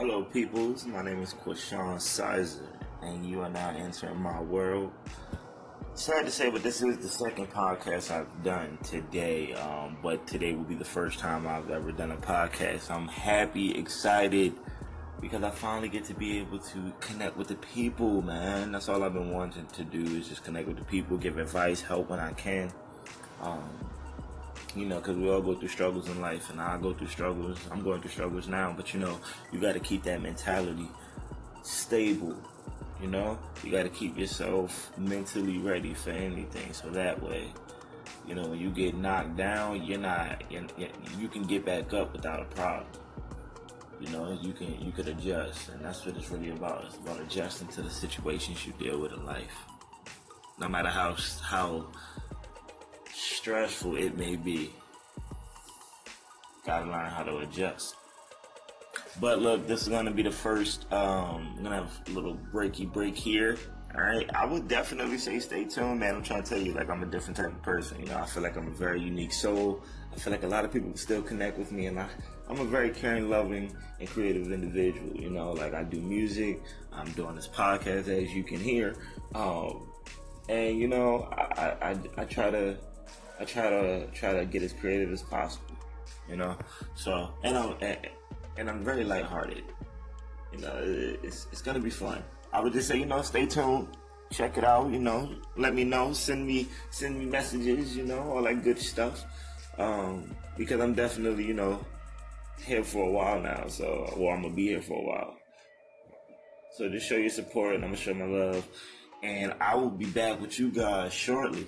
Hello, peoples. My name is Quashawn Sizer, and you are now entering my world. Sad to say, but this is the second podcast I've done today. Um, but today will be the first time I've ever done a podcast. I'm happy, excited, because I finally get to be able to connect with the people, man. That's all I've been wanting to do is just connect with the people, give advice, help when I can. Um, you know, because we all go through struggles in life, and I go through struggles. I'm going through struggles now, but you know, you got to keep that mentality stable. You know, you got to keep yourself mentally ready for anything, so that way, you know, when you get knocked down, you're not, you're, you can get back up without a problem. You know, you can you could adjust, and that's what it's really about. It's about adjusting to the situations you deal with in life, no matter how how stressful it may be. Gotta learn how to adjust. But look, this is gonna be the first. Um, I'm gonna have a little breaky break here. All right, I would definitely say stay tuned, man. I'm trying to tell you, like I'm a different type of person. You know, I feel like I'm a very unique soul. I feel like a lot of people still connect with me, and I, I'm a very caring, loving, and creative individual. You know, like I do music. I'm doing this podcast, as you can hear, um, and you know, I, I, I try to I try to try to get as creative as possible, you know. So and I'm and, I'm very lighthearted. You know, it's it's gonna be fun. I would just say, you know, stay tuned, check it out. You know, let me know, send me send me messages. You know, all that good stuff. Um, because I'm definitely, you know, here for a while now. So, well, I'm gonna be here for a while. So just show your support, and I'm gonna show my love. And I will be back with you guys shortly.